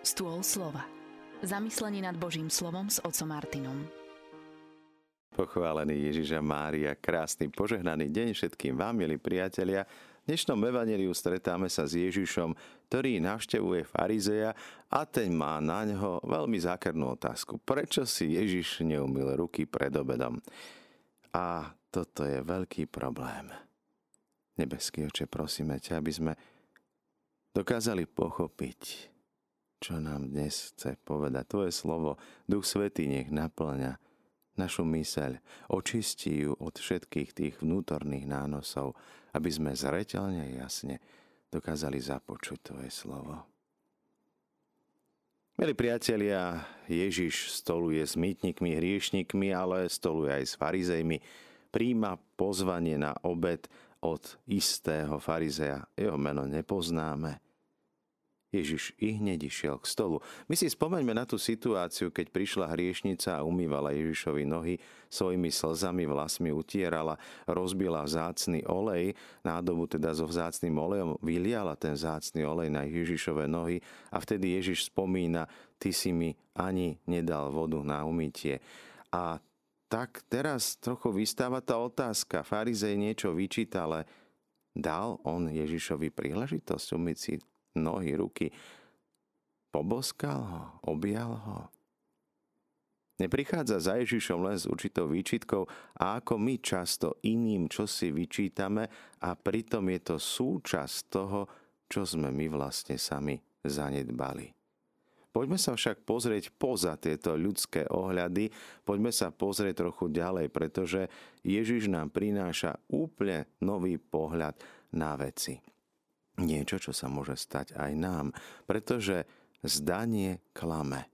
Stôl slova. Zamyslenie nad Božím slovom s otcom Martinom. Pochválený Ježiša Mária, krásny požehnaný deň všetkým vám, milí priatelia. V dnešnom evaneliu stretáme sa s Ježišom, ktorý navštevuje farizeja a ten má na ňo veľmi zákernú otázku. Prečo si Ježiš neumil ruky pred obedom? A toto je veľký problém. Nebeský oče, prosíme ťa, aby sme dokázali pochopiť, čo nám dnes chce povedať. Tvoje slovo, Duch Svetý nech naplňa našu myseľ, očistí ju od všetkých tých vnútorných nánosov, aby sme zreteľne jasne dokázali započuť Tvoje slovo. Milí priatelia, Ježiš stoluje s mýtnikmi, hriešnikmi, ale stoluje aj s farizejmi. Príjma pozvanie na obed od istého farizeja. Jeho meno nepoznáme Ježiš i hneď išiel k stolu. My si spomeňme na tú situáciu, keď prišla hriešnica a umývala Ježišovi nohy, svojimi slzami vlasmi utierala, rozbila vzácný olej, nádobu teda so vzácným olejom, vyliala ten vzácný olej na Ježišove nohy a vtedy Ježiš spomína, ty si mi ani nedal vodu na umytie. A tak teraz trochu vystáva tá otázka. Farizej niečo vyčíta, ale dal on Ježišovi príležitosť umyť si nohy, ruky. Poboskal ho, objal ho. Neprichádza za Ježišom len s určitou výčitkou a ako my často iným čo si vyčítame a pritom je to súčasť toho, čo sme my vlastne sami zanedbali. Poďme sa však pozrieť poza tieto ľudské ohľady, poďme sa pozrieť trochu ďalej, pretože Ježiš nám prináša úplne nový pohľad na veci niečo, čo sa môže stať aj nám, pretože zdanie klame.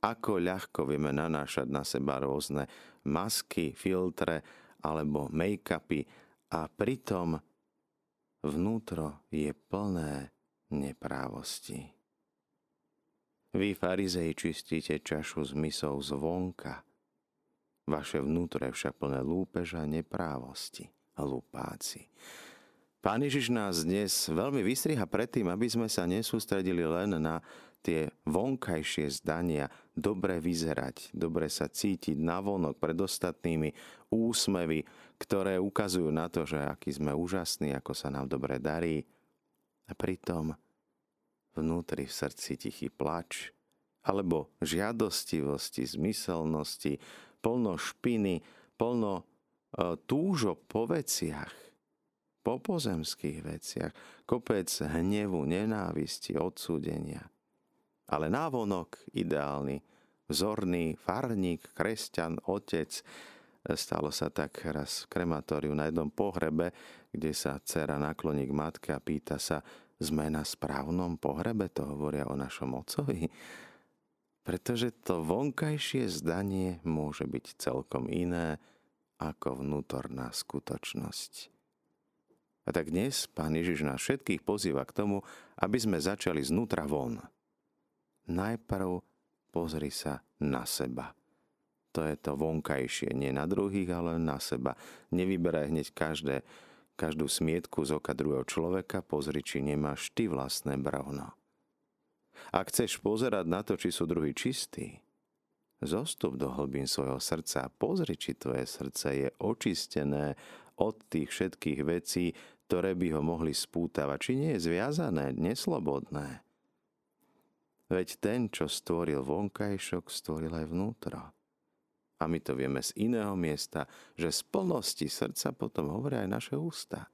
Ako ľahko vieme nanášať na seba rôzne masky, filtre alebo make-upy a pritom vnútro je plné neprávosti. Vy, farizej, čistíte čašu s mysou zvonka. Vaše vnútro je však plné lúpeža neprávosti a lupáci. Pán Ježiš nás dnes veľmi vystriha predtým, aby sme sa nesústredili len na tie vonkajšie zdania, dobre vyzerať, dobre sa cítiť navonok pred ostatnými, úsmevy, ktoré ukazujú na to, že aký sme úžasní, ako sa nám dobre darí. A pritom vnútri v srdci tichý plač, alebo žiadostivosti, zmyselnosti, plno špiny, plno e, túžo po veciach, po pozemských veciach, kopec hnevu, nenávisti, odsúdenia. Ale návonok ideálny, vzorný farník, kresťan, otec. Stalo sa tak raz v krematóriu na jednom pohrebe, kde sa dcera nakloní k matke a pýta sa, sme na správnom pohrebe, to hovoria o našom otcovi. Pretože to vonkajšie zdanie môže byť celkom iné ako vnútorná skutočnosť. A tak dnes Pán Ježiš nás všetkých pozýva k tomu, aby sme začali znútra von. Najprv pozri sa na seba. To je to vonkajšie, nie na druhých, ale na seba. Nevyberaj hneď každé, každú smietku z oka druhého človeka, pozri, či nemáš ty vlastné bravno. Ak chceš pozerať na to, či sú druhí čistí, zostup do hlbín svojho srdca a pozri, či tvoje srdce je očistené od tých všetkých vecí, ktoré by ho mohli spútavať, či nie je zviazané, neslobodné. Veď ten, čo stvoril vonkajšok, stvoril aj vnútro. A my to vieme z iného miesta, že z plnosti srdca potom hovoria aj naše ústa.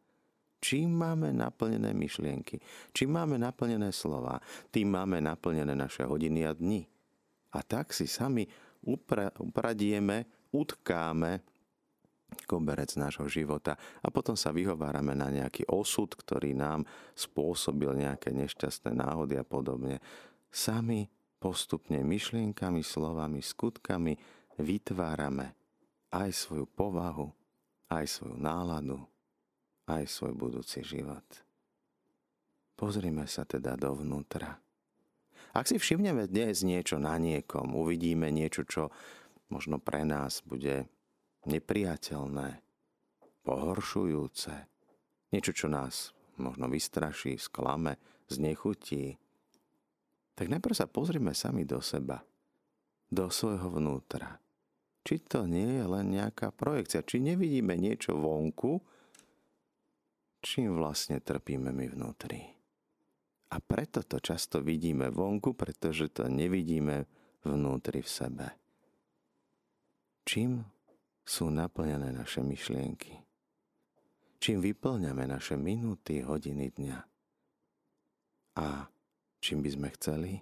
Čím máme naplnené myšlienky, čím máme naplnené slova, tým máme naplnené naše hodiny a dni. A tak si sami upradieme, utkáme koberec nášho života a potom sa vyhovárame na nejaký osud, ktorý nám spôsobil nejaké nešťastné náhody a podobne. Sami postupne myšlienkami, slovami, skutkami vytvárame aj svoju povahu, aj svoju náladu, aj svoj budúci život. Pozrime sa teda dovnútra. Ak si všimneme dnes niečo na niekom, uvidíme niečo, čo možno pre nás bude nepriateľné, pohoršujúce, niečo, čo nás možno vystraší, sklame, znechutí. tak najprv sa pozrime sami do seba, do svojho vnútra. Či to nie je len nejaká projekcia, či nevidíme niečo vonku, čím vlastne trpíme my vnútri. A preto to často vidíme vonku, pretože to nevidíme vnútri v sebe. Čím sú naplnené naše myšlienky? Čím vyplňame naše minúty, hodiny dňa? A čím by sme chceli?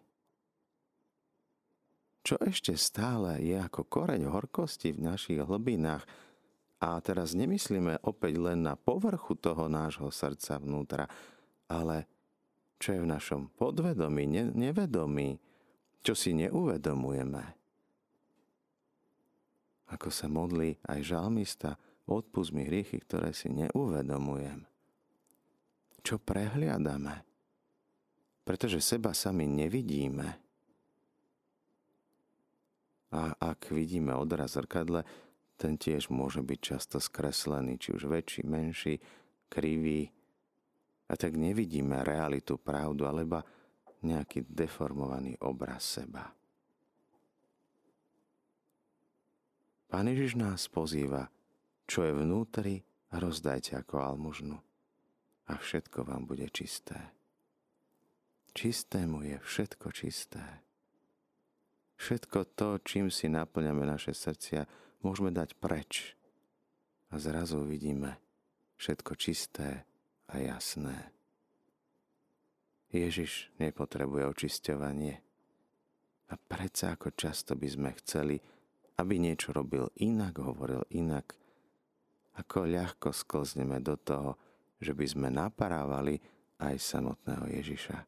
Čo ešte stále je ako koreň horkosti v našich hlbinách, a teraz nemyslíme opäť len na povrchu toho nášho srdca vnútra, ale čo je v našom podvedomí, ne, nevedomí, čo si neuvedomujeme. Ako sa modlí aj žalmista, odpust mi hriechy, ktoré si neuvedomujem. Čo prehliadame? Pretože seba sami nevidíme. A ak vidíme odraz zrkadle, ten tiež môže byť často skreslený, či už väčší, menší, krivý. A tak nevidíme realitu, pravdu, alebo nejaký deformovaný obraz seba. Pán Ježiš nás pozýva, čo je vnútri, rozdajte ako almužnu a všetko vám bude čisté. Čistému je všetko čisté. Všetko to, čím si naplňame naše srdcia, môžeme dať preč. A zrazu vidíme všetko čisté a jasné. Ježiš nepotrebuje očisťovanie. A predsa ako často by sme chceli, aby niečo robil inak, hovoril inak, ako ľahko sklzneme do toho, že by sme naparávali aj samotného Ježiša.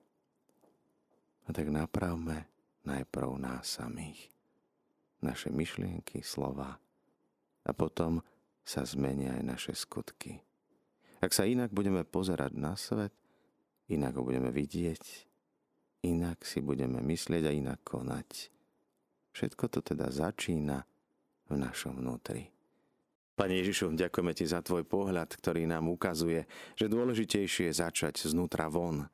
A tak napravme najprv nás samých. Naše myšlienky, slova, a potom sa zmenia aj naše skutky. Ak sa inak budeme pozerať na svet, inak ho budeme vidieť, inak si budeme myslieť a inak konať. Všetko to teda začína v našom vnútri. Pane Ježišu, ďakujeme Ti za Tvoj pohľad, ktorý nám ukazuje, že dôležitejšie je začať znútra von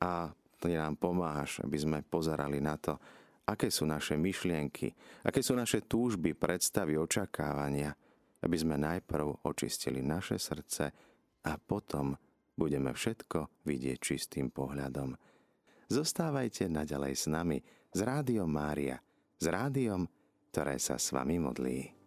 a Ty nám pomáhaš, aby sme pozerali na to, aké sú naše myšlienky, aké sú naše túžby, predstavy, očakávania, aby sme najprv očistili naše srdce a potom budeme všetko vidieť čistým pohľadom. Zostávajte naďalej s nami, s Rádiom Mária, s rádiom, ktoré sa s vami modlí.